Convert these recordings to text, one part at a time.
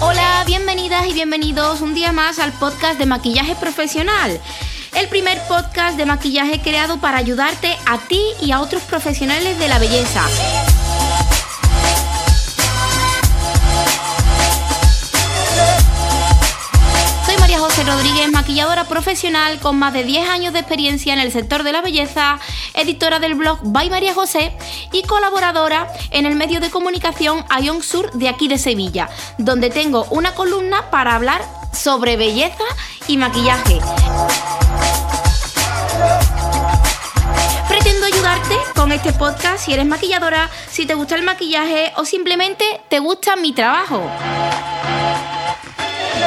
Hola, bienvenidas y bienvenidos un día más al podcast de maquillaje profesional. El primer podcast de maquillaje creado para ayudarte a ti y a otros profesionales de la belleza. Rodríguez, maquilladora profesional con más de 10 años de experiencia en el sector de la belleza, editora del blog By María José y colaboradora en el medio de comunicación Ion Sur de aquí de Sevilla, donde tengo una columna para hablar sobre belleza y maquillaje. Pretendo ayudarte con este podcast si eres maquilladora, si te gusta el maquillaje o simplemente te gusta mi trabajo.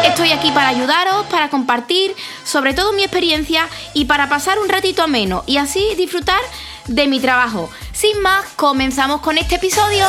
Estoy aquí para ayudaros, para compartir sobre todo mi experiencia y para pasar un ratito ameno y así disfrutar de mi trabajo. Sin más, comenzamos con este episodio.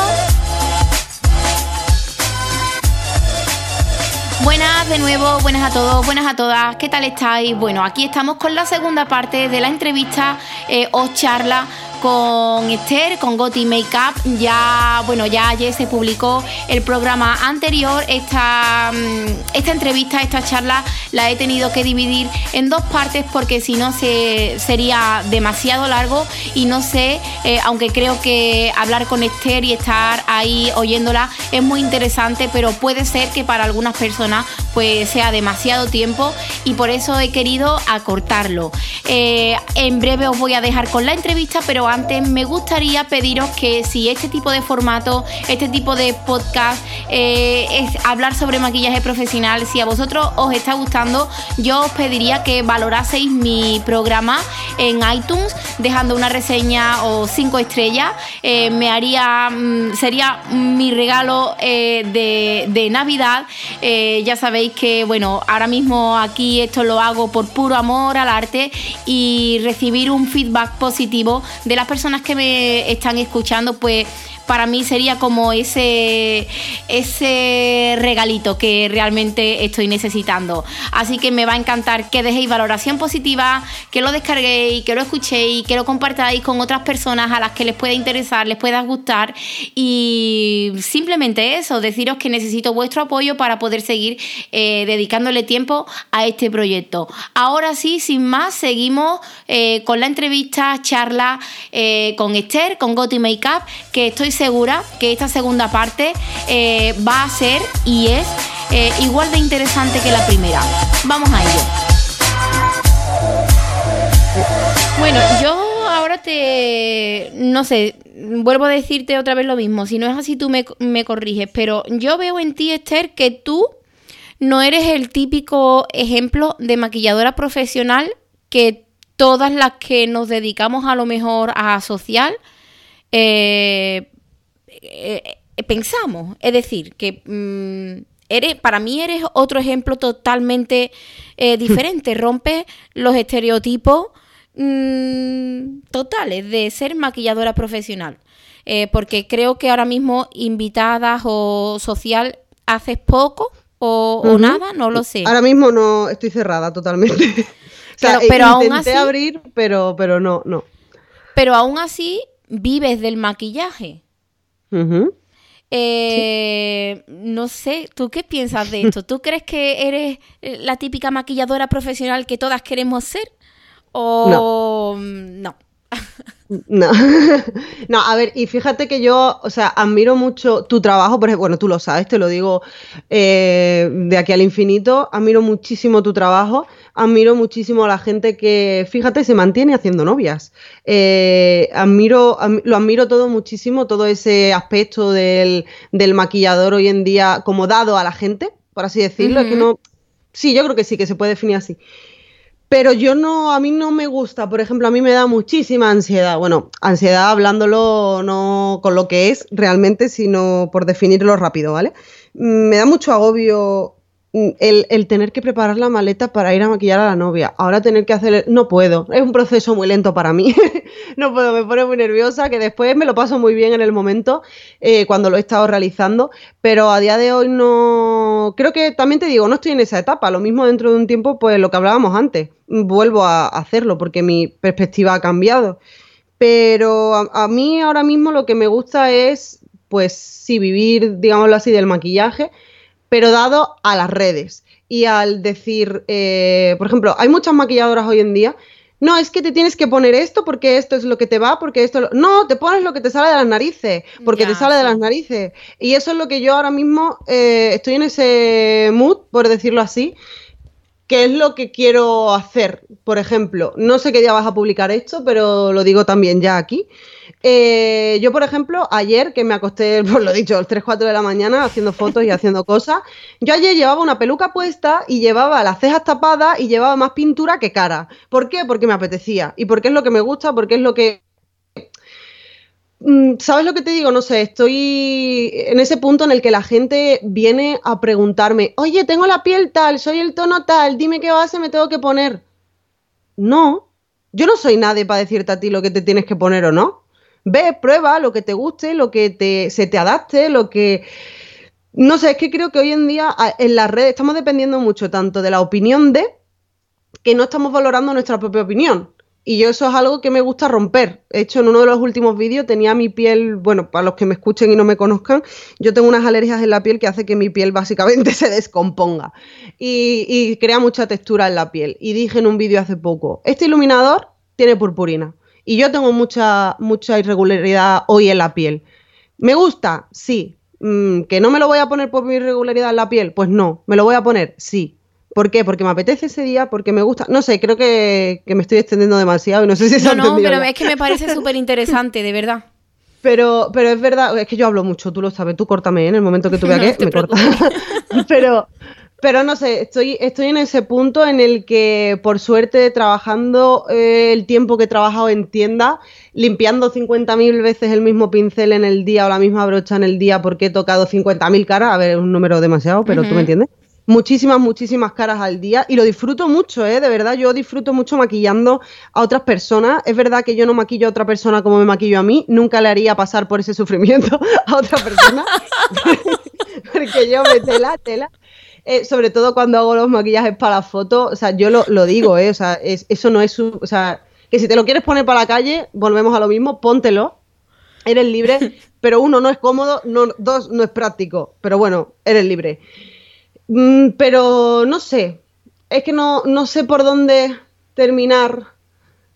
Buenas de nuevo, buenas a todos, buenas a todas, ¿qué tal estáis? Bueno, aquí estamos con la segunda parte de la entrevista eh, o charla con Esther, con Goti Makeup. Ya, bueno, ya ayer se publicó el programa anterior. Esta, mm, esta entrevista, esta charla, la he tenido que dividir en dos partes porque si no se, sería demasiado largo y no sé, eh, aunque creo que hablar con Esther y estar ahí oyéndola es muy interesante, pero puede ser que para algunas personas pues sea demasiado tiempo y por eso he querido acortarlo. Eh, en breve os voy a dejar con la entrevista, pero antes me gustaría pediros que si este tipo de formato, este tipo de podcast eh, es hablar sobre maquillaje profesional, si a vosotros os está gustando, yo os pediría que valoraseis mi programa en iTunes, dejando una reseña o cinco estrellas. Eh, me haría, mm, sería mi regalo eh, de, de, Navidad. ya sabéis que, bueno, ahora mismo aquí esto lo hago por puro amor al arte y recibir un feedback positivo de las personas que me están escuchando, pues para mí sería como ese, ese regalito que realmente estoy necesitando. Así que me va a encantar que dejéis valoración positiva, que lo descarguéis, que lo escuchéis, que lo compartáis con otras personas a las que les pueda interesar, les pueda gustar. Y simplemente eso, deciros que necesito vuestro apoyo para poder seguir eh, dedicándole tiempo a este proyecto. Ahora sí, sin más, seguimos eh, con la entrevista, charla eh, con Esther, con Goti Makeup, que estoy segura que esta segunda parte eh, va a ser y es eh, igual de interesante que la primera. Vamos a ello. Bueno, yo ahora te... no sé, vuelvo a decirte otra vez lo mismo. Si no es así, tú me, me corriges. Pero yo veo en ti, Esther, que tú no eres el típico ejemplo de maquilladora profesional que todas las que nos dedicamos a lo mejor a social eh, eh, pensamos. Es decir, que mm, eres, para mí eres otro ejemplo totalmente eh, diferente. Rompe los estereotipos mm, totales de ser maquilladora profesional. Eh, porque creo que ahora mismo invitadas o social haces poco o, o nada, no lo sé. Ahora mismo no estoy cerrada totalmente. o sea, pero, pero aún así, abrir, pero, pero no, no. Pero aún así vives del maquillaje. Eh, No sé, ¿tú qué piensas de esto? ¿Tú crees que eres eh, la típica maquilladora profesional que todas queremos ser? ¿O no? No. no, a ver, y fíjate que yo, o sea, admiro mucho tu trabajo, por ejemplo, bueno, tú lo sabes, te lo digo eh, de aquí al infinito, admiro muchísimo tu trabajo, admiro muchísimo a la gente que, fíjate, se mantiene haciendo novias. Eh, admiro, lo admiro todo muchísimo, todo ese aspecto del, del maquillador hoy en día como dado a la gente, por así decirlo, es que no... Sí, yo creo que sí, que se puede definir así. Pero yo no, a mí no me gusta, por ejemplo, a mí me da muchísima ansiedad. Bueno, ansiedad hablándolo no con lo que es realmente, sino por definirlo rápido, ¿vale? Mm, Me da mucho agobio el, tener que preparar la maleta para ir a maquillar a la novia, ahora tener que hacer, no puedo, es un proceso muy lento para mí, no puedo, me pone muy nerviosa, que después me lo paso muy bien en el momento eh, cuando lo he estado realizando, pero a día de hoy no, creo que también te digo, no estoy en esa etapa, lo mismo dentro de un tiempo, pues lo que hablábamos antes, vuelvo a hacerlo porque mi perspectiva ha cambiado, pero a, a mí ahora mismo lo que me gusta es, pues sí, vivir, digámoslo así, del maquillaje, pero dado a las redes y al decir, eh, por ejemplo, hay muchas maquilladoras hoy en día. No, es que te tienes que poner esto porque esto es lo que te va, porque esto... No, te pones lo que te sale de las narices, porque te sale de las narices. Y eso es lo que yo ahora mismo eh, estoy en ese mood, por decirlo así, que es lo que quiero hacer. Por ejemplo, no sé qué día vas a publicar esto, pero lo digo también ya aquí. Eh, yo, por ejemplo, ayer que me acosté, por lo dicho, a las 3, 4 de la mañana haciendo fotos y haciendo cosas, yo ayer llevaba una peluca puesta y llevaba las cejas tapadas y llevaba más pintura que cara. ¿Por qué? Porque me apetecía y porque es lo que me gusta, porque es lo que... Mm, ¿Sabes lo que te digo? No sé, estoy en ese punto en el que la gente viene a preguntarme, oye, tengo la piel tal, soy el tono tal, dime qué base me tengo que poner. No, yo no soy nadie para decirte a ti lo que te tienes que poner o no. Ve, prueba lo que te guste, lo que te, se te adapte, lo que... No sé, es que creo que hoy en día en las redes estamos dependiendo mucho tanto de la opinión de que no estamos valorando nuestra propia opinión. Y yo eso es algo que me gusta romper. De hecho, en uno de los últimos vídeos tenía mi piel, bueno, para los que me escuchen y no me conozcan, yo tengo unas alergias en la piel que hace que mi piel básicamente se descomponga y, crea mucha textura en la piel. Y dije en un vídeo hace poco, este iluminador tiene purpurina. Y yo tengo mucha, mucha irregularidad hoy en la piel. ¿Me gusta? Sí. Mm, ¿Que no me lo voy a poner por mi irregularidad en la piel? Pues no. ¿Me lo voy a poner? Sí. ¿Por qué? Porque me apetece ese día, porque me gusta. No sé, creo que, me estoy extendiendo demasiado y no sé si se No, no, pero es que me parece súper interesante, de verdad. Pero, pero es verdad, es que yo hablo mucho, tú lo sabes, tú córtame ¿eh? en el momento que tú veas que me cortas. pero, pero no sé, estoy, estoy en ese punto en el que, por suerte, trabajando eh, el tiempo que he trabajado en tienda, limpiando 50.000 veces el mismo pincel en el día o la misma brocha en el día porque he tocado 50.000 caras, a ver, es un número demasiado, pero tú me entiendes. Muchísimas, muchísimas caras al día y lo disfruto mucho, ¿eh? De verdad, yo disfruto mucho maquillando a otras personas. Es verdad que yo no maquillo a otra persona como me maquillo a mí, nunca le haría pasar por ese sufrimiento a otra persona. porque yo me tela, tela. Eh, sobre todo cuando hago los maquillajes para la foto, o sea, yo lo, digo, ¿eh? O sea, eso no es, o sea, que si te lo quieres poner para la calle, volvemos a lo mismo, póntelo, eres libre, pero uno no es cómodo, no, dos no es práctico, pero bueno, eres libre. Mm, pero no sé, es que no, no sé por dónde terminar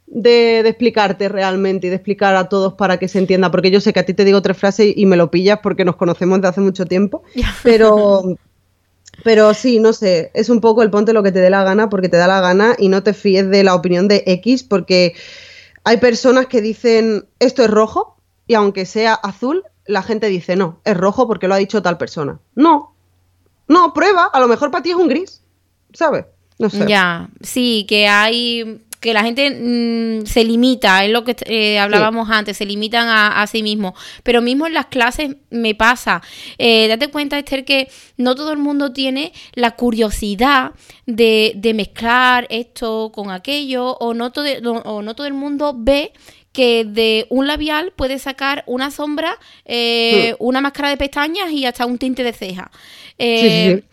de, de, explicarte realmente y de explicar a todos para que se entienda, porque yo sé que a ti te digo tres frases y me lo pillas porque nos conocemos desde hace mucho tiempo, pero, pero sí, no sé, es un poco el ponte lo que te dé la gana porque te da la gana y no te fíes de la opinión de X porque hay personas que dicen esto es rojo y aunque sea azul, la gente dice no, es rojo porque lo ha dicho tal persona. No, no, prueba, a lo mejor para ti es un gris, ¿sabes? No sé. Ya, sí, que hay que la gente mm, se limita, es lo que eh, hablábamos antes, se limitan a, sí mismos. Pero mismo en las clases me pasa. Eh, date cuenta, Esther, que no todo el mundo tiene la curiosidad de, mezclar esto con aquello, o no, todo, o no todo el mundo ve que de un labial puede sacar una sombra, eh, hmm. una máscara de pestañas y hasta un tinte de ceja. sí,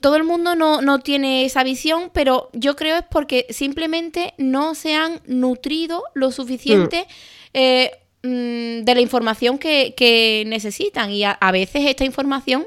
todo el mundo no, tiene esa visión, pero yo creo es porque simplemente no se han nutrido lo suficiente mm. Eh, mm, de la información que, necesitan. Y a, veces esta información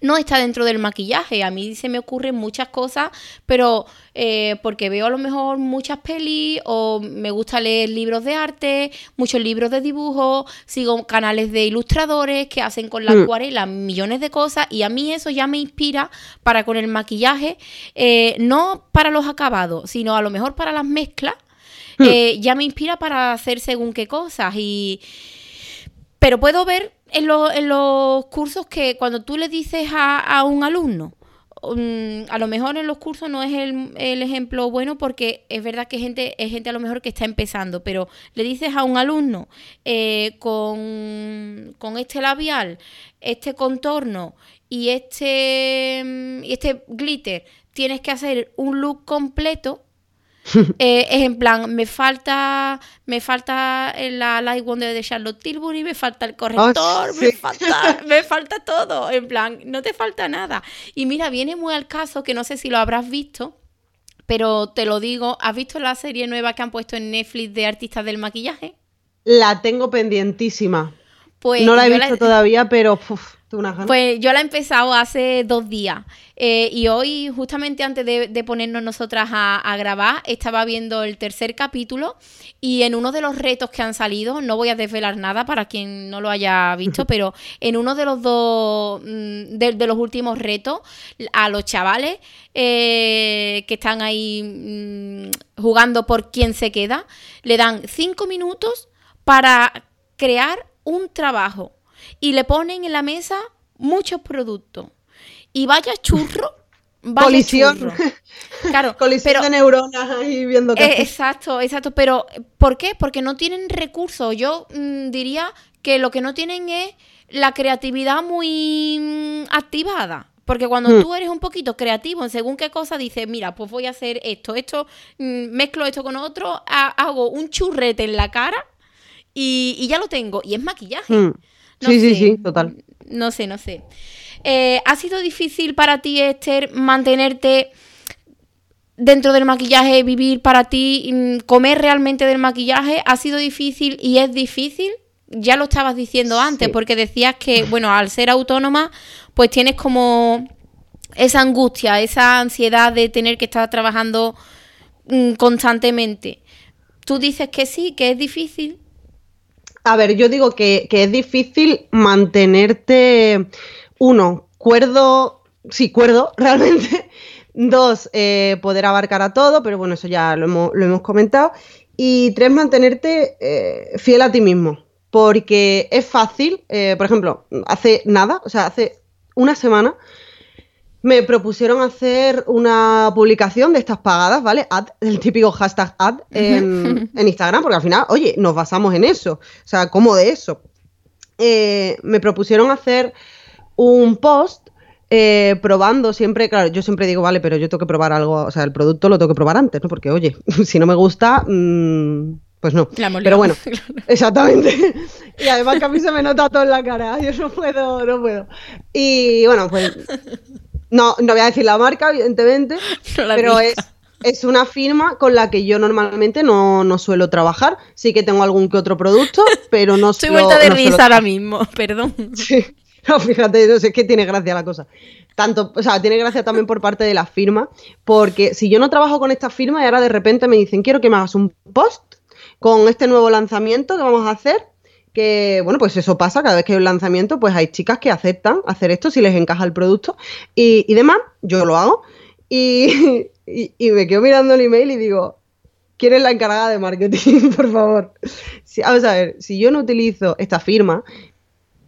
no está dentro del maquillaje. A mí se me ocurren muchas cosas, pero eh, porque veo a lo mejor muchas pelis o me gusta leer libros de arte, muchos libros de dibujo, sigo canales de ilustradores que hacen con la mm. acuarela millones de cosas y a mí eso ya me inspira para con el maquillaje, eh, no para los acabados, sino a lo mejor para las mezclas. Mm. Eh, ya me inspira para hacer según qué cosas y pero puedo ver en, los cursos que cuando tú le dices a, un alumno, mm, a lo mejor en los cursos no es el, ejemplo bueno porque es verdad que gente, es gente a lo mejor que está empezando, pero le dices a un alumno eh, con, con este labial, este contorno y este, mm, y este glitter, tienes que hacer un look completo eh, es en plan, me falta, me falta la Light Wonder de Charlotte Tilbury, me falta el corrector, ah, me, falta, me falta todo. En plan, no te falta nada. Y mira, viene muy al caso que no sé si lo habrás visto, pero te lo digo, ¿has visto la serie nueva que han puesto en Netflix de artistas del maquillaje? La tengo pendientísima. Pues no la he visto todavía, pero pues yo la he empezado hace dos días eh, y hoy, justamente antes de, ponernos nosotras a, grabar, estaba viendo el tercer capítulo y en uno de los retos que han salido, no voy a desvelar nada para quien no lo haya visto, pero en uno de los dos, mm, de, los últimos retos, a los chavales eh, que están ahí mm, jugando por quién se queda, le dan cinco minutos para crear un trabajo y le ponen en la mesa muchos productos. Y vaya churro. Vaya Colisión. Churro. Claro, Colisión de neuronas ahí viendo que. exacto, exacto. Pero, ¿por qué? Porque no tienen recursos. Yo mm, diría que lo que no tienen es la creatividad muy mm, activada. Porque cuando hmm. tú eres un poquito creativo en según qué cosa, dices, mira, pues voy a hacer esto, esto, mm, mezclo esto con otro, hago un churrete en la cara y, ya lo tengo. Y es maquillaje. Hmm sí, sí, sí, total. No sé, no sé. Eh, ¿Ha sido difícil para ti, Esther, mantenerte dentro del maquillaje, vivir para ti, mm, comer realmente del maquillaje? ¿Ha sido difícil y es difícil? Ya lo estabas diciendo antes, porque decías que, bueno, al ser autónoma, pues tienes como esa angustia, esa ansiedad de tener que estar trabajando mm, constantemente. Tú dices que sí, que es difícil. A ver, yo digo que, es difícil mantenerte, uno, cuerdo, sí, cuerdo, realmente. Dos, eh, poder abarcar a todo, pero bueno, eso ya lo hemos, comentado. Y tres, mantenerte eh, fiel a ti mismo. Porque es fácil, eh, por ejemplo, hace nada, o sea, hace una semana, me propusieron hacer una publicación de estas pagadas, ¿vale? Ad, el típico hashtag ad en, Instagram, porque al final, oye, nos basamos en eso. O sea, ¿cómo de eso? Eh, me propusieron hacer un post eh, probando siempre, claro, yo siempre digo, vale, pero yo tengo que probar algo, o sea, el producto lo tengo que probar antes, ¿no? Porque, oye, si no me gusta, mm, pues no. Pero bueno, exactamente. y además que a mí se me nota todo en la cara, yo no puedo, no puedo. Y bueno, pues no, no voy a decir la marca, evidentemente, pero es, es, una firma con la que yo normalmente no, suelo trabajar. Sí que tengo algún que otro producto, pero no Estoy vuelta de risa ahora mismo, perdón. Sí. No, fíjate, no sé, es que tiene gracia la cosa. Tanto, o sea, tiene gracia también por parte de la firma, porque si yo no trabajo con esta firma y ahora de repente me dicen, quiero que me hagas un post con este nuevo lanzamiento que vamos a hacer, que, bueno, pues eso pasa, cada vez que hay un lanzamiento, pues hay chicas que aceptan hacer esto si les encaja el producto y, demás, yo lo hago y, me quedo mirando el email y digo, ¿quién es la encargada de marketing, por favor? vamos a ver, si yo no utilizo esta firma,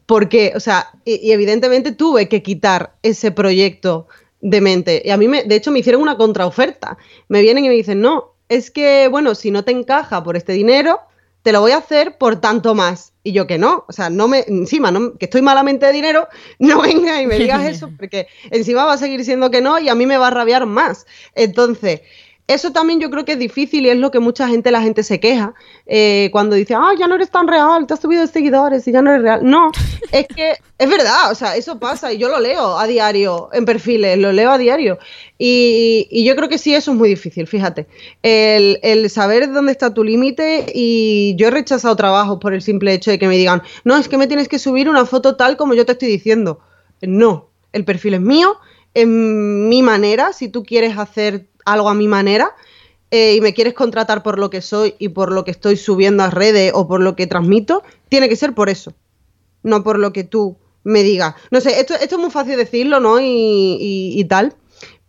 ¿por qué? O sea, y, evidentemente tuve que quitar ese proyecto de mente. Y a mí, me, de hecho, me hicieron una contraoferta. Me vienen y me dicen, no, es que, bueno, si no te encaja por este dinero, te lo voy a hacer por tanto más. Y yo que no, o sea, no me, encima, no, que estoy malamente de dinero, no venga y me digas eso, porque encima va a seguir siendo que no y a mí me va a rabiar más. Entonces, eso también yo creo que es difícil y es lo que mucha gente, la gente se queja eh, cuando dice, ah, ya no eres tan real, te has subido de seguidores y ya no eres real. No, es que es verdad, o sea, eso pasa y yo lo leo a diario en perfiles, lo leo a diario. Y, yo creo que sí, eso es muy difícil, fíjate. El, el saber dónde está tu límite y yo he rechazado trabajos por el simple hecho de que me digan, no, es que me tienes que subir una foto tal como yo te estoy diciendo. No, el perfil es mío, en mi manera, si tú quieres hacer algo a mi manera eh, y me quieres contratar por lo que soy y por lo que estoy subiendo a redes o por lo que transmito, tiene que ser por eso, no por lo que tú me digas. No sé, esto, esto es muy fácil decirlo, ¿no? Y, tal.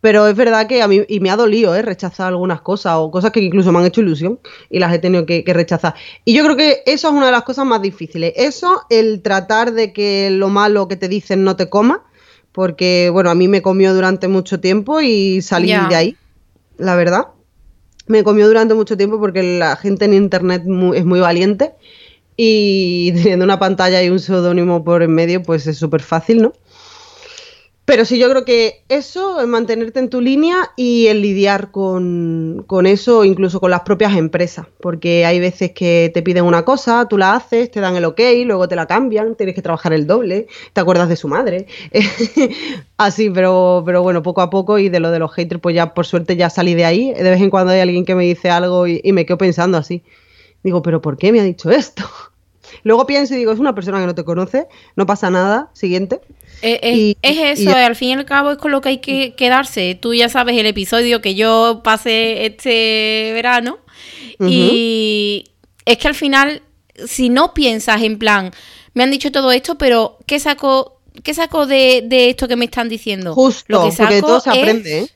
Pero es verdad que a mí, y me ha dolido, ¿eh? Rechazar algunas cosas o cosas que incluso me han hecho ilusión y las he tenido que, rechazar. Y yo creo que eso es una de las cosas más difíciles. Eso, el tratar de que lo malo que te dicen no te coma, porque, bueno, a mí me comió durante mucho tiempo y salí de ahí, la verdad. Me comió durante mucho tiempo porque la gente en internet es muy valiente y teniendo una pantalla y un seudónimo por en medio, pues es súper fácil, ¿no? Pero sí, yo creo que eso, es mantenerte en tu línea y el lidiar con, con, eso, incluso con las propias empresas, porque hay veces que te piden una cosa, tú la haces, te dan el ok, luego te la cambian, tienes que trabajar el doble, te acuerdas de su madre. Así, pero, pero bueno, poco a poco y de lo de los haters, pues ya por suerte ya salí de ahí. De vez en cuando hay alguien que me dice algo y, y me quedo pensando así. Digo, pero ¿por qué me ha dicho esto? Luego pienso y digo, es una persona que no te conoce, no pasa nada, siguiente. Eh, es, eso, al fin y al cabo es con lo que hay que quedarse. Tú ya sabes el episodio que yo pasé este verano y es que al final, si no piensas en plan, me han dicho todo esto, pero ¿qué saco, qué saco de, esto que me están diciendo? Justo, lo que porque todo se aprende. ¿eh?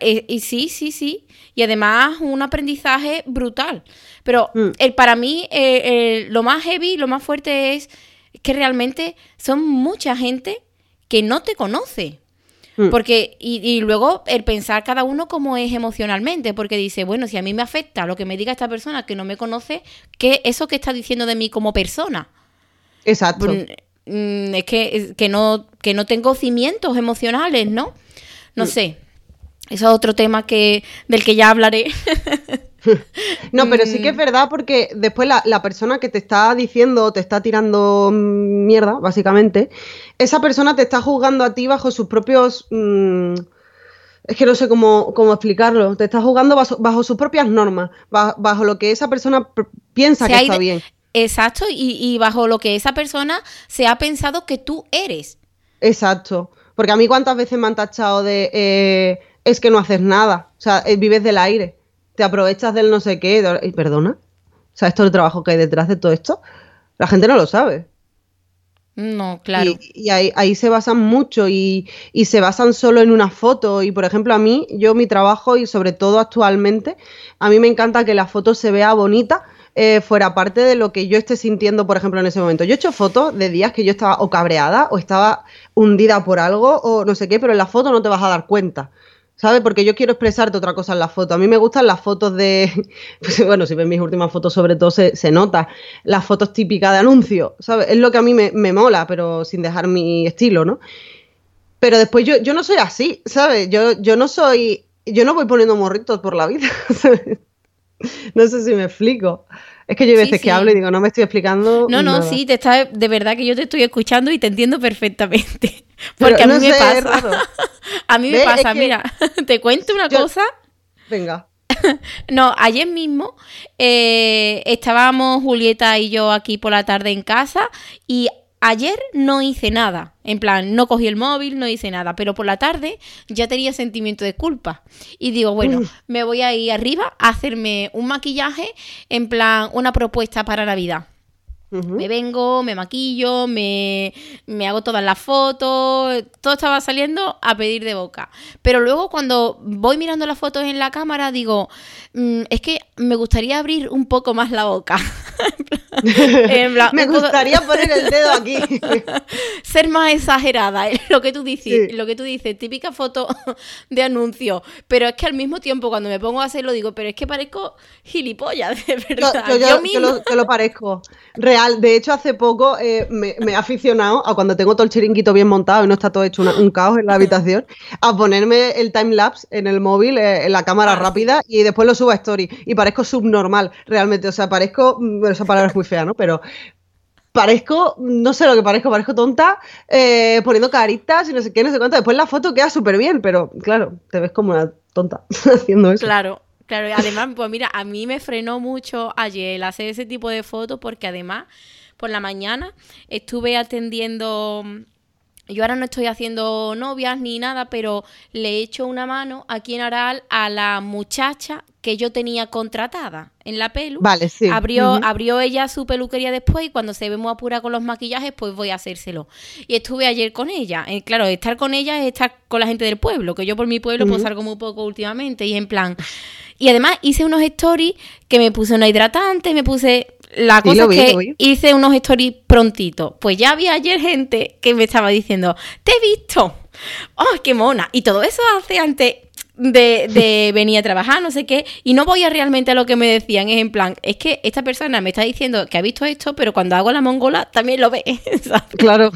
Eh, y sí, sí, sí. Y además un aprendizaje brutal. Pero mm. el, para mí lo más heavy, lo más fuerte es que realmente son mucha gente que no te conoce. Mm. Porque, y, luego el pensar cada uno cómo es emocionalmente, porque dice, bueno, si a mí me afecta lo que me diga esta persona que no me conoce, ¿qué eso que está diciendo de mí como persona? Exacto. Mm, es que, que, no, que no tengo cimientos emocionales, ¿no? No sé. Eso es otro tema que, del que ya hablaré. no, pero sí que es mm. verdad porque después la, persona que te está diciendo, te está tirando mierda, básicamente, esa persona te está juzgando a ti bajo sus propios... Mm, es que no sé cómo, cómo explicarlo. Te está juzgando bajo, sus propias normas, bajo, lo que esa persona piensa que está bien. Exacto, y, bajo lo que esa persona se ha pensado que tú eres. Exacto. Porque a mí cuántas veces me han tachado de... Eh, es que no haces nada. O sea, eh, vives del aire. Te aprovechas del no sé qué. Y perdona. ¿Sabes todo el trabajo que hay detrás de todo esto? La gente no lo sabe. No, claro. Y, ahí, se basan mucho y, se basan solo en una foto. Y por ejemplo, a mí, yo mi trabajo y sobre todo actualmente, a mí me encanta que la foto se vea bonita. Eh, fuera parte de lo que yo esté sintiendo, por ejemplo, en ese momento. Yo he hecho fotos de días que yo estaba o cabreada o estaba hundida por algo o no sé qué, pero en la foto no te vas a dar cuenta. ¿Sabes? Porque yo quiero expresarte otra cosa en la foto. A mí me gustan las fotos de, pues, bueno, si ven mis últimas fotos sobre todo se, nota, las fotos típicas de anuncio, ¿sabes? Es lo que a mí me, mola, pero sin dejar mi estilo, ¿no? Pero después yo, yo no soy así, ¿sabes? Yo, yo no soy, yo no voy poniendo morritos por la vida, ¿sabes? No sé si me explico. Es que yo hay veces que hablo y digo, no me estoy explicando. No, no, sí, te está, de verdad que yo te estoy escuchando y te entiendo perfectamente. Porque a mí me pasa. a mí me pasa, mira, te cuento una cosa. Venga. no, ayer mismo eh, estábamos Julieta y yo aquí por la tarde en casa y ayer no hice nada. En plan, no cogí el móvil, no hice nada. Pero por la tarde ya tenía sentimiento de culpa. Y digo, bueno, me voy a ir arriba a hacerme un maquillaje, en plan, una propuesta para Navidad. Me vengo, me maquillo, me, hago todas las fotos, todo estaba saliendo a pedir de boca. Pero luego cuando voy mirando las fotos en la cámara digo, mm, es que me gustaría abrir un poco más la boca. me gustaría poner el dedo aquí. Ser más exagerada, es lo que tú dices, lo que tú dices, típica foto de anuncio. Pero es que al mismo tiempo cuando me pongo a hacerlo digo, pero es que parezco gilipollas, de verdad. Yo, lo, parezco. Real. De hecho, hace poco eh, me, he aficionado a cuando tengo todo el chiringuito bien montado y no está todo hecho un caos en la habitación, a ponerme el time lapse en el móvil, eh, en la cámara ah, rápida y después lo subo a story. Y parezco subnormal, realmente. O sea, parezco. Bueno, esa palabra es fea, ¿no? Pero parezco, no sé lo que parezco, parezco tonta, eh, poniendo caritas y no sé qué, no sé cuánto. Después la foto queda súper bien, pero claro, te ves como una tonta haciendo eso. Claro, claro. Además, pues mira, a mí me frenó mucho ayer hacer ese tipo de fotos porque además, por la mañana estuve atendiendo yo ahora no estoy haciendo novias ni nada, pero le he hecho una mano aquí en Aral a la muchacha que yo tenía contratada en la pelu. Vale, sí. Abrió, abrió ella su peluquería después y cuando se ve muy apura con los maquillajes, pues voy a hacérselo. Y estuve ayer con ella. Eh, claro, estar con ella es estar con la gente del pueblo, que yo por mi pueblo pues salgo muy poco últimamente y en plan... Y además hice unos stories que me puse una hidratante, me puse la cosa es que hice unos stories prontito. Pues ya había ayer gente que me estaba diciendo, te he visto. ¡Oh, qué mona! Y todo eso hace antes de, de, venir a trabajar, no sé qué, y no voy a realmente a lo que me decían, es en plan, es que esta persona me está diciendo que ha visto esto, pero cuando hago la mongola también lo ve, Claro.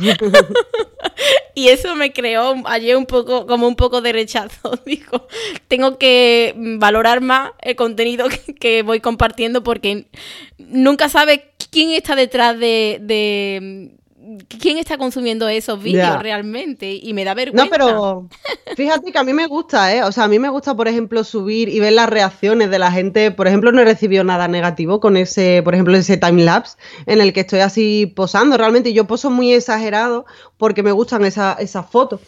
y eso me creó ayer un poco, como un poco de rechazo, digo, tengo que valorar más el contenido que, voy compartiendo porque nunca sabe quién está detrás de quién está consumiendo esos vídeos realmente y me da vergüenza. No, pero fíjate que a mí me gusta, ¿eh? O sea, a mí me gusta, por ejemplo, subir y ver las reacciones de la gente. Por ejemplo, no he recibido nada negativo con ese, por ejemplo, ese timelapse en el que estoy así posando. Realmente yo poso muy exagerado porque me gustan esas fotos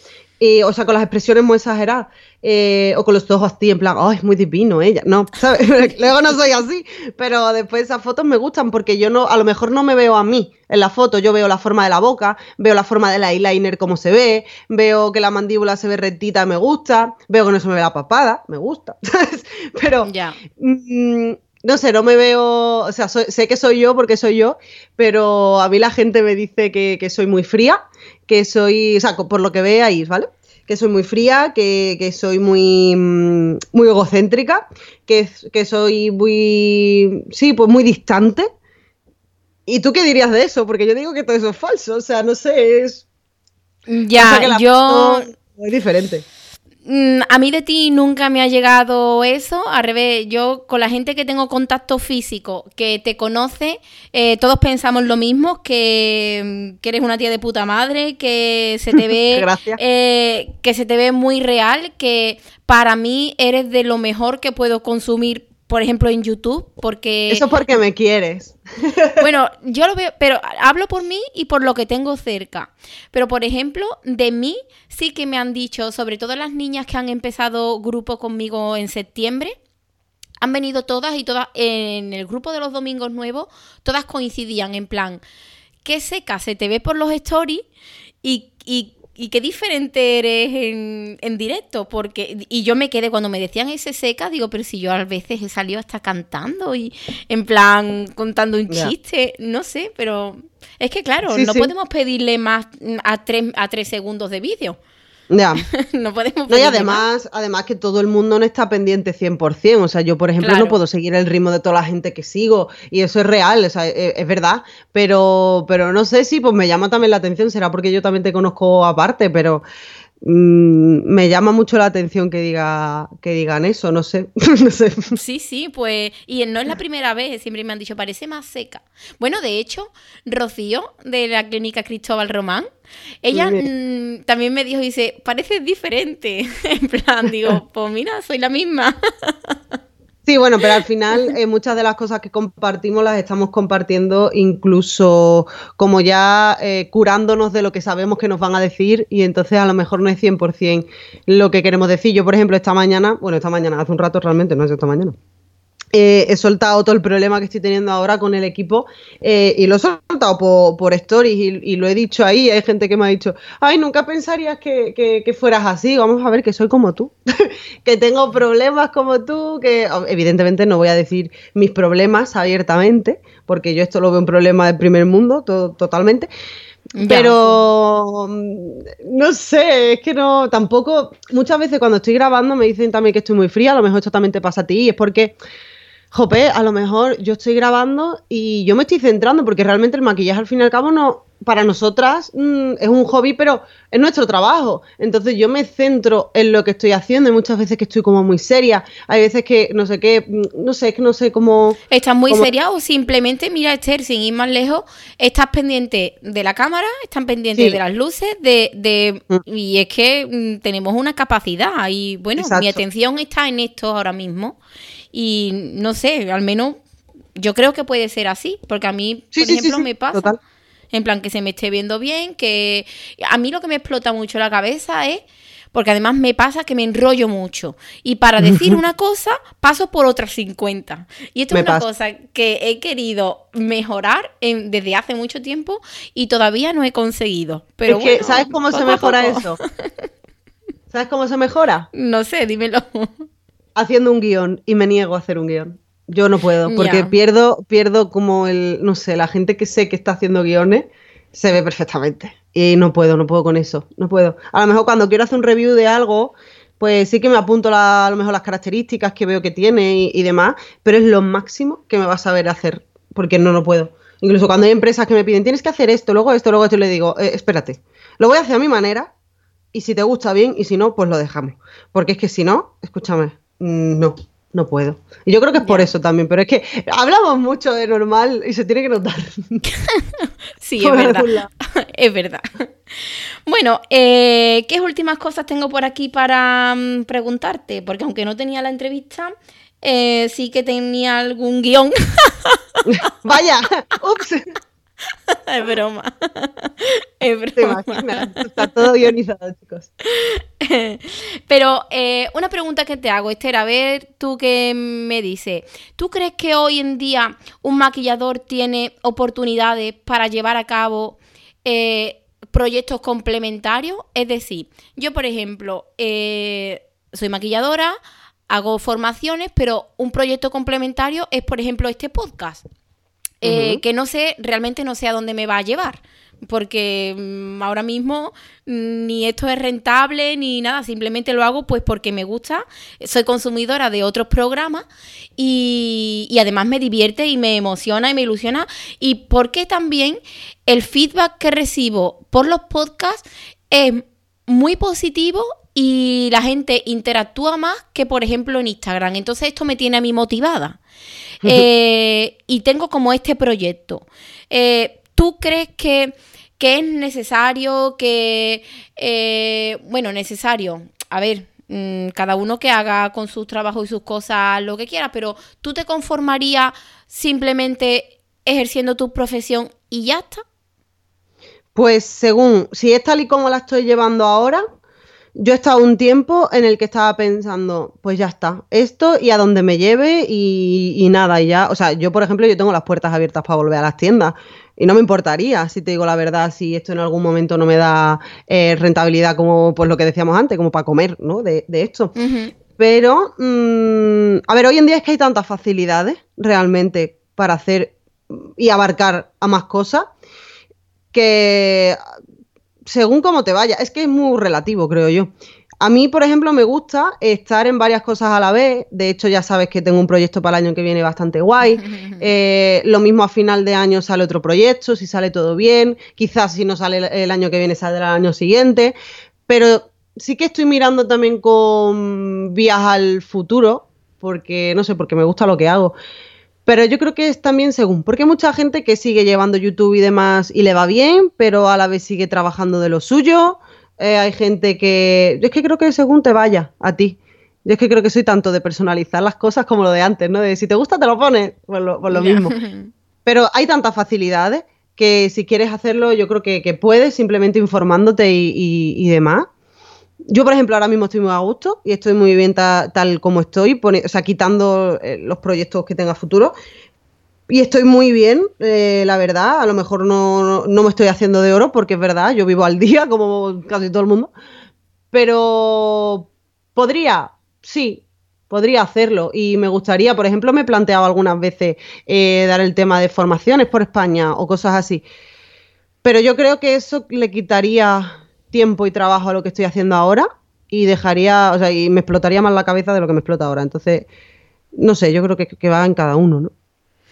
o sea, con las expresiones muy exageradas, eh, o con los ojos así, en plan, ¡ay, es muy divino ella! No, ¿sabes? Luego no soy así, pero después esas fotos me gustan porque yo no, a lo mejor no me veo a mí en la foto, yo veo la forma de la boca, veo la forma del eyeliner como se ve, veo que la mandíbula se ve rectita, me gusta, veo que no se me ve la papada, me gusta, ¿sabes? Pero... Ya. Mm, no sé, no me veo, o sea, sé que soy yo porque soy yo, pero a mí la gente me dice que, que soy muy fría que soy, o sea, por lo que veáis, ¿vale? Que soy muy fría, que, soy muy, mm, muy egocéntrica, que, que soy muy, sí, pues muy distante. ¿Y tú qué dirías de eso? Porque yo digo que todo eso es falso, o sea, no sé, es... Ya, yo... Es diferente. Mm, a mí de ti nunca me ha llegado eso, al revés, yo con la gente que tengo contacto físico, que te conoce, eh, todos pensamos lo mismo, que, que, eres una tía de puta madre, que se te ve eh, que se te ve muy real, que para mí eres de lo mejor que puedo consumir por ejemplo, en YouTube, porque... Eso porque me quieres. Bueno, yo lo veo, pero hablo por mí y por lo que tengo cerca. Pero, por ejemplo, de mí sí que me han dicho, sobre todo las niñas que han empezado grupo conmigo en septiembre, han venido todas y todas en el grupo de los domingos nuevos, todas coincidían en plan, qué seca se te ve por los stories y, y y qué diferente eres en, directo, porque y yo me quedé cuando me decían ese seca, digo, pero si yo a veces he salido hasta cantando y en plan contando un chiste, no sé, pero es que claro, no podemos pedirle más a tres, a tres segundos de vídeo. Ya. no podemos. No, y además, además que todo el mundo no está pendiente 100%. O sea, yo, por ejemplo, no puedo seguir el ritmo de toda la gente que sigo. Y eso es real, o sea, e, es, verdad. Pero, pero no sé si pues me llama también la atención. Será porque yo también te conozco aparte, pero me llama mucho la atención que diga que digan eso, no sé, Sí, sí, pues y no es la primera vez, siempre me han dicho parece más seca. Bueno, de hecho, Rocío de la clínica Cristóbal Román, ella mm, también me dijo dice, parece diferente." en plan, digo, "Pues mira, soy la misma." Sí, bueno, pero al final eh, muchas de las cosas que compartimos las estamos compartiendo incluso como ya eh, curándonos de lo que sabemos que nos van a decir y entonces a lo mejor no es 100% lo que queremos decir. Yo, por ejemplo, esta mañana, bueno, esta mañana, hace un rato realmente, no es esta mañana, eh, he soltado todo el problema que estoy teniendo ahora con el equipo eh, y lo he soltado por, stories y, lo he dicho ahí. Hay gente que me ha dicho, ay, nunca pensarías que, fueras así. Vamos a ver que soy como tú, que tengo problemas como tú, que evidentemente no voy a decir mis problemas abiertamente, porque yo esto lo veo un problema del primer mundo, totalmente. Pero no sé, es que no, tampoco, muchas veces cuando estoy grabando me dicen también que estoy muy fría, a lo mejor esto también te pasa a ti, y es porque Jope, a lo mejor yo estoy grabando y yo me estoy centrando porque realmente el maquillaje al fin y al cabo no, para nosotras mm, es un hobby, pero es nuestro trabajo. Entonces yo me centro en lo que estoy haciendo y muchas veces que estoy como muy seria. Hay veces que no sé qué, mm, no sé, es que no sé cómo... ¿Estás muy seria o simplemente, mira Esther, sin ir más lejos, estás pendiente de la cámara, están pendientes de las luces, de... de mm. Y es que tenemos una capacidad y bueno, mi atención está en esto ahora mismo. Y no sé, al menos yo creo que puede ser así, porque a mí, por ejemplo, me pasa. En plan, que se me esté viendo bien, que a mí lo que me explota mucho la cabeza es porque además me pasa que me enrollo mucho y para decir una cosa paso por otras 50. Y esto es una cosa que he querido mejorar desde hace mucho tiempo y todavía no he conseguido. Pero ¿sabes cómo se mejora eso? ¿Sabes cómo se mejora? No sé, dímelo haciendo un guion y me niego a hacer un guion. Yo no puedo, porque pierdo, pierdo como el, no sé, la gente que sé que está haciendo guiones se ve perfectamente. Y no puedo, no puedo con eso, no puedo. A lo mejor cuando quiero hacer un review de algo, pues sí que me apunto a lo mejor las características que veo que tiene y, demás, pero es lo máximo que me va a saber hacer, porque no, no puedo. Incluso cuando hay empresas que me piden, tienes que hacer esto, luego esto, luego esto, le digo, eh, espérate, lo voy a hacer a mi manera y si te gusta bien y si no, pues lo dejamos. Porque es que si no, escúchame, no, no puedo. Y yo creo que es por eso también, pero es que hablamos mucho de normal y se tiene que notar. sí, es verdad. es verdad. Bueno, eh, ¿qué últimas cosas tengo por aquí para mm, preguntarte? Porque aunque no tenía la entrevista, eh, sí que tenía algún guion. Vaya, ups. es broma. Es broma. Está todo guionizado, chicos. Pero eh, una pregunta que te hago, Esther, a ver tú qué me dices. ¿Tú crees que hoy en día un maquillador tiene oportunidades para llevar a cabo eh, proyectos complementarios? Es decir, yo, por ejemplo, eh, soy maquilladora, hago formaciones, pero un proyecto complementario es, por ejemplo, este podcast. Que no sé, realmente no sé a dónde me va a llevar porque mm, ahora mismo mm, ni esto es rentable ni nada, simplemente lo hago pues porque me gusta, soy consumidora de otros programas y, y además me divierte y me emociona y me ilusiona. Y porque también el feedback que recibo por los podcasts es muy positivo y la gente interactúa más que por ejemplo en Instagram. Entonces esto me tiene a mí motivada. Eh, y tengo como este proyecto. Eh, ¿Tú crees que que es necesario, que, eh, bueno, necesario, a ver, mm, cada uno que haga con sus trabajos y sus cosas lo que quiera, pero tú te conformarías simplemente ejerciendo tu profesión y ya está. Pues según, si es tal y como la estoy llevando ahora, yo he estado un tiempo en el que estaba pensando, pues ya está, esto y a donde me lleve y, y, nada, y ya, o sea, yo por ejemplo, yo tengo las puertas abiertas para volver a las tiendas. Y no me importaría, si te digo la verdad, si esto en algún momento no me da eh, rentabilidad como pues lo que decíamos antes, como para comer, ¿no? De, esto. Pero, mm, a ver, hoy en día es que hay tantas facilidades realmente para hacer y abarcar a más cosas que según cómo te vaya, es que es muy relativo, creo yo. A mí, por ejemplo, me gusta estar en varias cosas a la vez. De hecho, ya sabes que tengo un proyecto para el año que viene bastante guay. Eh, lo mismo a final de año sale otro proyecto, si sale todo bien. Quizás si no sale el año que viene, saldrá el año siguiente. Pero sí que estoy mirando también con vías al futuro, porque no sé, porque me gusta lo que hago. Pero yo creo que es también según, porque hay mucha gente que sigue llevando YouTube y demás y le va bien, pero a la vez sigue trabajando de lo suyo. Eh, hay gente que. Yo es que creo que según te vaya a ti. Yo es que creo que soy tanto de personalizar las cosas como lo de antes, ¿no? De si te gusta, te lo pones, pues lo, pues lo mismo. Pero hay tantas facilidades que si quieres hacerlo, yo creo que, puedes, simplemente informándote y, demás. Yo, por ejemplo, ahora mismo estoy muy a gusto y estoy muy bien tal como estoy, o sea, quitando eh, los proyectos que tenga futuro, y estoy muy bien, eh, la verdad. A lo mejor no, me estoy haciendo de oro porque es verdad, yo vivo al día como casi todo el mundo. Pero podría, sí, podría hacerlo. Y me gustaría, por ejemplo, me he planteado algunas veces eh, dar el tema de formaciones por España o cosas así. Pero yo creo que eso le quitaría tiempo y trabajo a lo que estoy haciendo ahora y dejaría, o sea, y me explotaría más la cabeza de lo que me explota ahora. Entonces, no sé, yo creo que, va en cada uno, ¿no?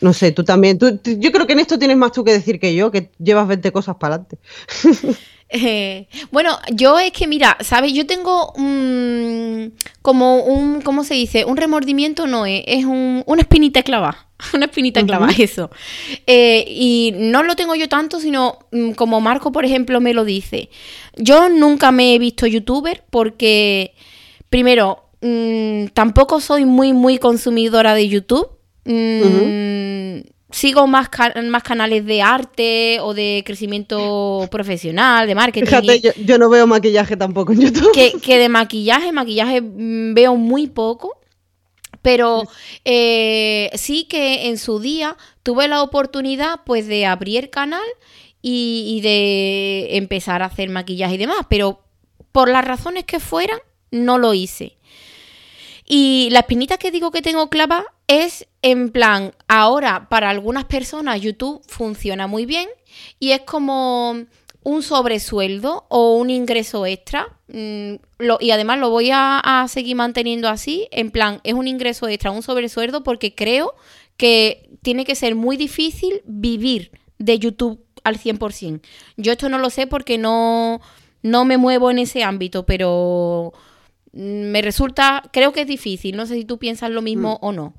No sé, tú también. yo creo que en esto tienes más tú que decir que yo, que llevas 20 cosas para adelante. Eh, bueno, yo es que, mira, ¿sabes? Yo tengo como un, ¿cómo se dice? Un remordimiento no es, es un, una espinita clavada. Una espinita clavada, eso. Eh, y no lo tengo yo tanto, sino mm, como Marco, por ejemplo, me lo dice. Yo nunca me he visto youtuber porque, primero, mm, tampoco soy muy, muy consumidora de YouTube. Mm, sigo más, más canales de arte o de crecimiento profesional, de marketing. Fíjate, yo, no veo maquillaje tampoco en YouTube. Que, de maquillaje, maquillaje mm, veo muy poco. Pero eh, sí que en su día tuve la oportunidad pues de abrir canal y, y de empezar a hacer maquillaje y demás. Pero por las razones que fueran, no lo hice. Y la espinita que digo que tengo clava es en plan, ahora para algunas personas YouTube funciona muy bien y es como un sobresueldo o un ingreso extra. Mm, y además lo voy a, seguir manteniendo así. En plan, es un ingreso extra, un sobresueldo, porque creo que tiene que ser muy difícil vivir de YouTube al 100%. Yo esto no lo sé porque no, no me muevo en ese ámbito, pero me resulta, creo que es difícil. No sé si tú piensas lo mismo mm. o no.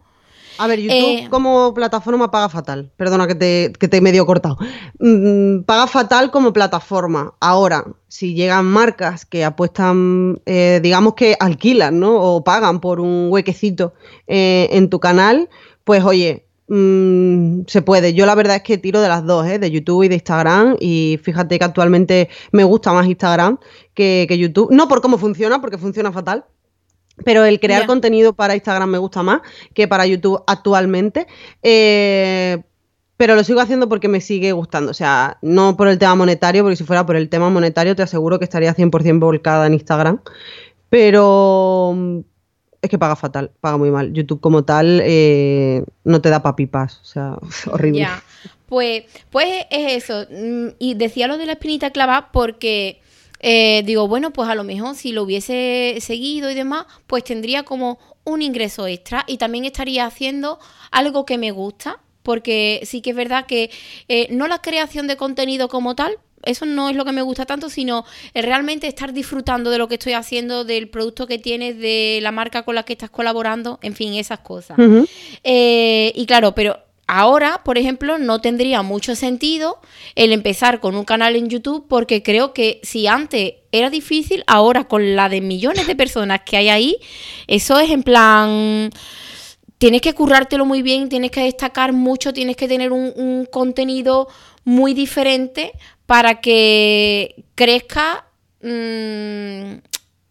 A ver, YouTube eh, como plataforma paga fatal. Perdona que te, que te he medio cortado. Mm, paga fatal como plataforma. Ahora, si llegan marcas que apuestan, eh, digamos que alquilan, ¿no? O pagan por un huequecito eh, en tu canal, pues oye, mm, se puede. Yo la verdad es que tiro de las dos, ¿eh? de YouTube y de Instagram. Y fíjate que actualmente me gusta más Instagram que, que YouTube. No por cómo funciona, porque funciona fatal, pero el crear contenido para Instagram me gusta más que para YouTube actualmente. Eh, pero lo sigo haciendo porque me sigue gustando. O sea, no por el tema monetario, porque si fuera por el tema monetario te aseguro que estaría 100% volcada en Instagram. Pero mm, es que paga fatal, paga muy mal. YouTube como tal eh, no te da papipas. O sea, horrible. Pues, pues es eso. Mm, y decía lo de la espinita clava porque eh, digo, bueno, pues a lo mejor si lo hubiese seguido y demás, pues tendría como un ingreso extra y también estaría haciendo algo que me gusta, porque sí que es verdad que eh, no la creación de contenido como tal, eso no es lo que me gusta tanto, sino realmente estar disfrutando de lo que estoy haciendo, del producto que tienes, de la marca con la que estás colaborando, en fin, esas cosas. Eh, y claro, pero Ahora, por ejemplo, no tendría mucho sentido el empezar con un canal en YouTube porque creo que si antes era difícil, ahora con la de millones de personas que hay ahí, eso es en plan tienes que currártelo muy bien, tienes que destacar mucho, tienes que tener un, contenido muy diferente para que crezca mm,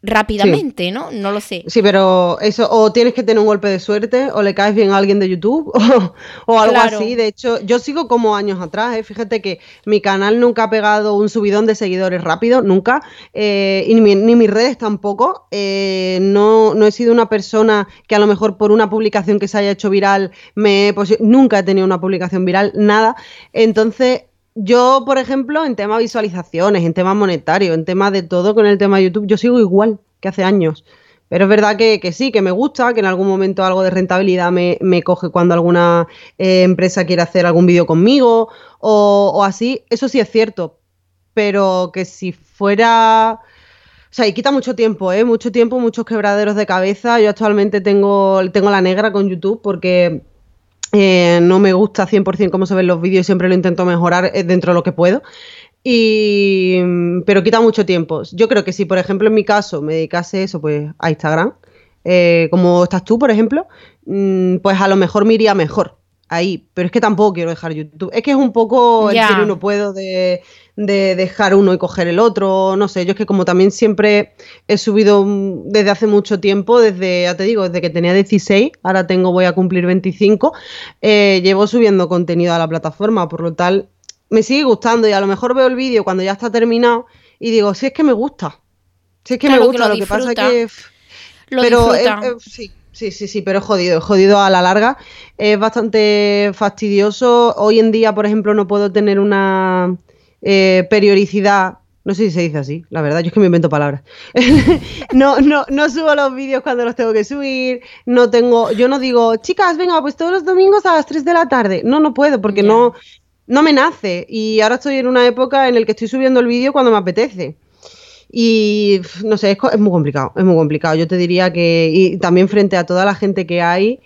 rápidamente, ¿no? No lo sé. Sí, pero eso, o tienes que tener un golpe de suerte, o le caes bien a alguien de YouTube, o, algo así. De hecho, yo sigo como años atrás, ¿eh? fíjate que mi canal nunca ha pegado un subidón de seguidores rápido, nunca, eh, y ni, mis redes tampoco. Eh, no, no he sido una persona que a lo mejor por una publicación que se haya hecho viral, me nunca he tenido una publicación viral, nada. Entonces, yo, por ejemplo, en tema visualizaciones, en tema monetario, en tema de todo con el tema de YouTube, yo sigo igual que hace años. Pero es verdad que, sí, que me gusta, que en algún momento algo de rentabilidad me, coge cuando alguna eh, empresa quiere hacer algún vídeo conmigo o, así. Eso sí es cierto. Pero que si fuera... O sea, y quita mucho tiempo, ¿eh? Mucho tiempo, muchos quebraderos de cabeza. Yo actualmente tengo, tengo la negra con YouTube porque eh, no me gusta 100% cómo se ven los vídeos, siempre lo intento mejorar eh, dentro de lo que puedo. Y, pero quita mucho tiempo. Yo creo que si, por ejemplo, en mi caso me dedicase eso, pues a Instagram, eh, como estás tú, por ejemplo, mm, pues a lo mejor me iría mejor ahí. Pero es que tampoco quiero dejar YouTube. Es que es un poco el que no puedo de, de dejar uno y coger el otro, no sé, yo es que como también siempre he subido desde hace mucho tiempo, desde, ya te digo, desde que tenía 16, ahora tengo, voy a cumplir 25, eh, llevo subiendo contenido a la plataforma, por lo tal, me sigue gustando y a lo mejor veo el vídeo cuando ya está terminado y digo, si es que me gusta, si es que me gusta, lo, que pasa es que... pero sí, Sí, sí, sí, pero es jodido, es jodido a la larga. Es bastante fastidioso. Hoy en día, por ejemplo, no puedo tener una, eh, periodicidad. No sé si se dice así, la verdad, yo es que me invento palabras. no, no, no subo los vídeos cuando los tengo que subir, no tengo, yo no digo, chicas, venga, pues todos los domingos a las 3 de la tarde. No, no puedo, porque no, no me nace. Y ahora estoy en una época en la que estoy subiendo el vídeo cuando me apetece. Y no sé, es, es, muy complicado, es muy complicado. Yo te diría que, y también frente a toda la gente que hay,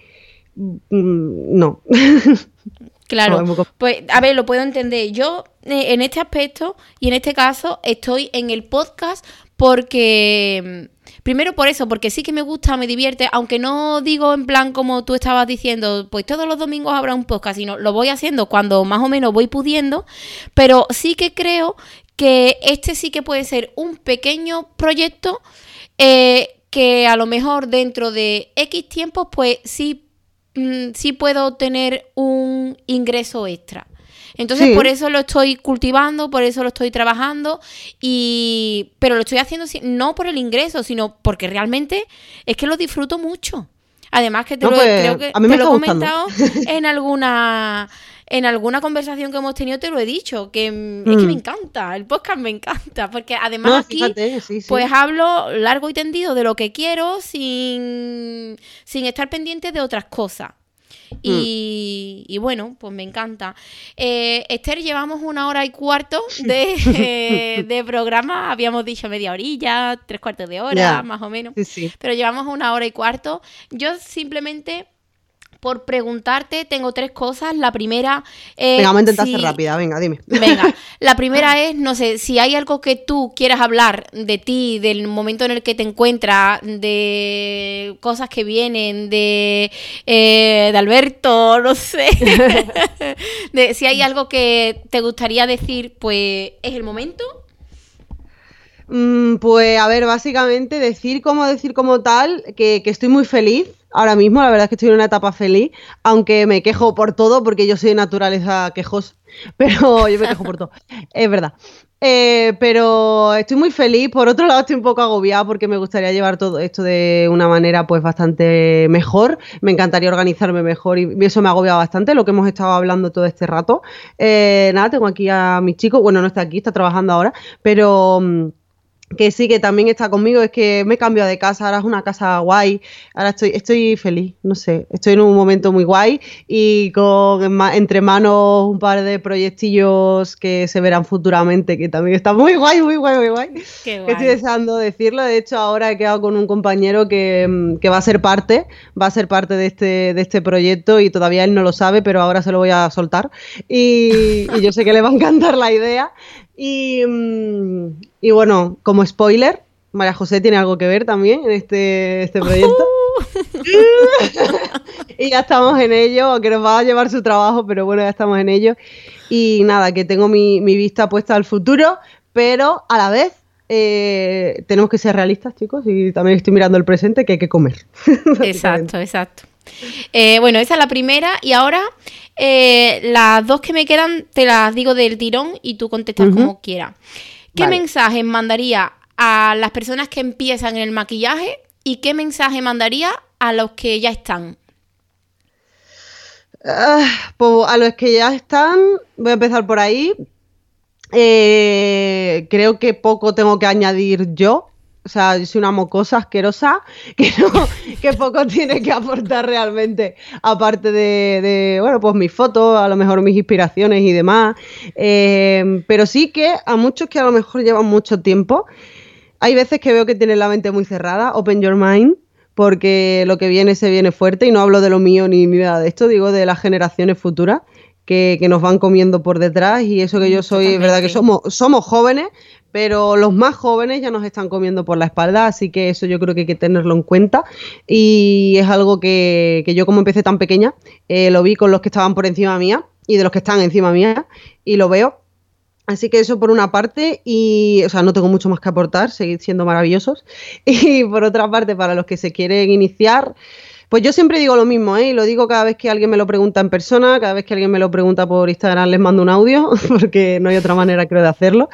mm, no. Claro, pues a ver, lo puedo entender. Yo eh, en este aspecto y en este caso estoy en el podcast porque... Mm, primero por eso, porque sí que me gusta, me divierte, aunque no digo en plan como tú estabas diciendo, pues todos los domingos habrá un podcast, sino lo voy haciendo cuando más o menos voy pudiendo, pero sí que creo que este sí que puede ser un pequeño proyecto eh, que a lo mejor dentro de X tiempos, pues sí Mm, sí puedo tener un ingreso extra. Entonces por eso lo estoy cultivando, por eso lo estoy trabajando y pero lo estoy haciendo no por el ingreso, sino porque realmente es que lo disfruto mucho. Además que te lo, pues, creo que te lo he comentado en alguna en alguna conversación que hemos tenido te lo he dicho, que mm, es que me Mm. encanta, el podcast me encanta, porque además No, aquí fíjate, sí, sí. pues hablo largo y tendido de lo que quiero sin, sin estar pendiente de otras cosas. Mm. Y, bueno, pues me encanta. Eh, Esther, llevamos una hora y cuarto de, eh, de programa. Habíamos dicho media horilla, tres cuartos de hora, más o menos. Sí, sí. Pero llevamos una hora y cuarto. Yo simplemente, por preguntarte, tengo tres cosas. La primera es. Venga, vamos a intentar si- ser rápida, venga, dime. Venga, la primera es, no sé, si hay algo que tú quieras hablar de ti, del momento en el que te encuentras, de cosas que vienen, de, eh, de Alberto, no sé. de, si hay algo que te gustaría decir, pues es el momento. Mm, pues a ver, básicamente decir como decir como tal que, que estoy muy feliz ahora mismo, la verdad es que estoy en una etapa feliz, aunque me quejo por todo porque yo soy de naturaleza quejosa, pero yo me quejo por todo, es verdad. Eh, pero estoy muy feliz, por otro lado estoy un poco agobiada porque me gustaría llevar todo esto de una manera pues bastante mejor, me encantaría organizarme mejor y eso me agobia bastante, lo que hemos estado hablando todo este rato. Eh, nada, tengo aquí a mi chico, bueno, no está aquí, está trabajando ahora, pero... que sí, que también está conmigo, es que me he cambiado de casa, ahora es una casa guay, ahora estoy, estoy feliz, no sé, estoy en un momento muy guay y con entre manos un par de proyectillos que se verán futuramente, que también está muy guay, muy guay, muy guay. Qué Que Estoy deseando decirlo, de hecho ahora he quedado con un compañero que, mm, que va a ser parte, va a ser parte de este, de este proyecto y todavía él no lo sabe, pero ahora se lo voy a soltar y, y yo sé que le va a encantar la idea. Y, mm, y bueno, como spoiler, María José tiene algo que ver también en este, este proyecto. y ya estamos en ello, aunque nos va a llevar su trabajo, pero bueno, ya estamos en ello. Y nada, que tengo mi, mi vista puesta al futuro, pero a la vez eh, tenemos que ser realistas, chicos, y también estoy mirando el presente que hay que comer. Exacto, exacto. Eh, bueno, esa es la primera y ahora eh, las dos que me quedan te las digo del tirón y tú contestas como quieras. ¿Qué Vale. mensaje mandaría a las personas que empiezan en el maquillaje y qué mensaje mandaría a los que ya están? Ah, pues a los que ya están, voy a empezar por ahí. Eh, creo que poco tengo que añadir yo. O sea, yo soy una mocosa asquerosa que, no, que poco tiene que aportar realmente, aparte de, de, bueno, pues mis fotos, a lo mejor mis inspiraciones y demás. Eh, pero sí que a muchos que a lo mejor llevan mucho tiempo, hay veces que veo que tienen la mente muy cerrada, open your mind, porque lo que viene se viene fuerte y no hablo de lo mío ni, ni nada de esto, digo de las generaciones futuras que, que nos van comiendo por detrás y eso que yo soy, es verdad que somos, somos jóvenes, pero los más jóvenes ya nos están comiendo por la espalda, así que eso yo creo que hay que tenerlo en cuenta y es algo que, que yo como empecé tan pequeña, eh, lo vi con los que estaban por encima mía y de los que están encima mía y lo veo Así que eso por una parte, y, o sea, no tengo mucho más que aportar, seguid siendo maravillosos. Y por otra parte, para los que se quieren iniciar, pues yo siempre digo lo mismo, ¿eh? Y lo digo cada vez que alguien me lo pregunta en persona, cada vez que alguien me lo pregunta por Instagram, les mando un audio, porque no hay otra manera, creo, de hacerlo.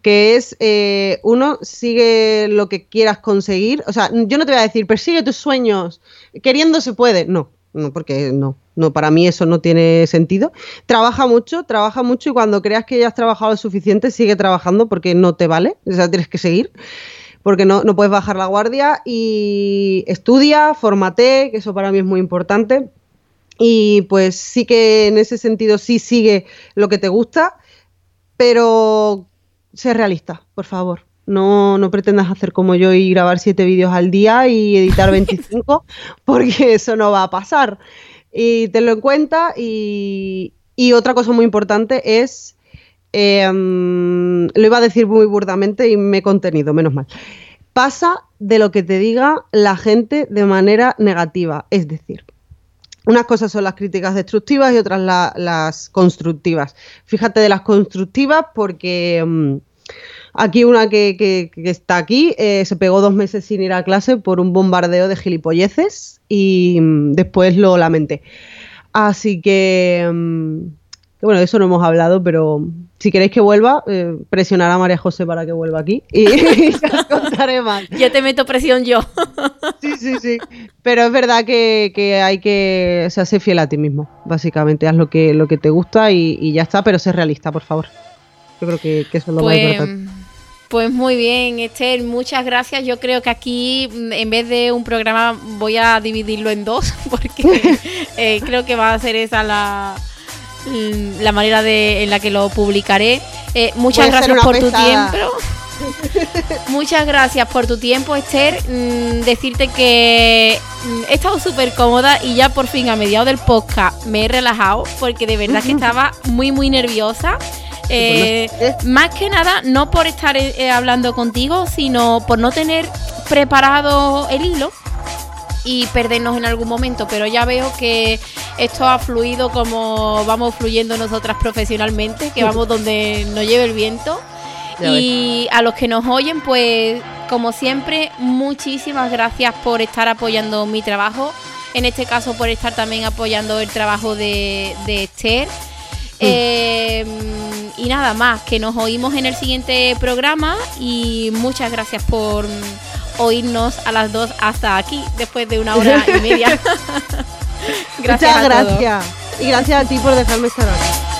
Que es, eh, uno, sigue lo que quieras conseguir. O sea, yo no te voy a decir, persigue tus sueños, queriendo se puede. No, no, porque no. No, para mí eso no tiene sentido. Trabaja mucho, trabaja mucho y cuando creas que ya has trabajado lo suficiente, sigue trabajando porque no te vale. O sea, tienes que seguir porque no, no puedes bajar la guardia y estudia, fórmate, que eso para mí es muy importante. Y pues sí que en ese sentido sí sigue lo que te gusta, pero sé realista, por favor. No, no pretendas hacer como yo y grabar siete vídeos al día y editar 25, porque eso no va a pasar. Y tenlo en cuenta. Y, y otra cosa muy importante es, eh, lo iba a decir muy burdamente y me he contenido, menos mal. Pasa de lo que te diga la gente de manera negativa. Es decir, unas cosas son las críticas destructivas y otras la, las constructivas. Fíjate de las constructivas porque um, aquí una que, está aquí eh, se pegó dos meses sin ir a clase por un bombardeo de gilipolleces y um, después lo lamenté. Así que que bueno, de eso no hemos hablado, pero si queréis que vuelva, eh, presionar a María José para que vuelva aquí y, os contaré más. Ya te meto presión yo. sí, sí, sí. Pero es verdad que, hay que o ser fiel a ti mismo, básicamente. Haz lo que, lo que te gusta y, ya está, pero sé realista, por favor. Yo creo que, eso es lo más pues, importante. Pues muy bien, Esther, muchas gracias. Yo creo que aquí, mm, en vez de un programa, voy a dividirlo en dos, porque eh, creo que va a ser esa la, la manera de, en la que lo publicaré. Eh, muchas gracias por tu tiempo. Muchas gracias por tu tiempo, Esther. Mm, decirte que mm, he estado súper cómoda y ya por fin a mediados del podcast me he relajado porque de verdad que estaba muy, muy nerviosa. Eh, más que nada, no por estar eh, hablando contigo, sino por no tener preparado el hilo y perdernos en algún momento, pero ya veo que esto ha fluido como vamos fluyendo nosotras profesionalmente, que vamos donde nos lleve el viento. y a los que nos oyen, pues como siempre, muchísimas gracias por estar apoyando mi trabajo, en este caso por estar también apoyando el trabajo de, Esther. Em, y nada más, que nos oímos en el siguiente programa y muchas gracias por oírnos a las dos hasta aquí, después de una hora y media. gracias Muchas gracias. Y gracias a ti por dejarme estar aquí.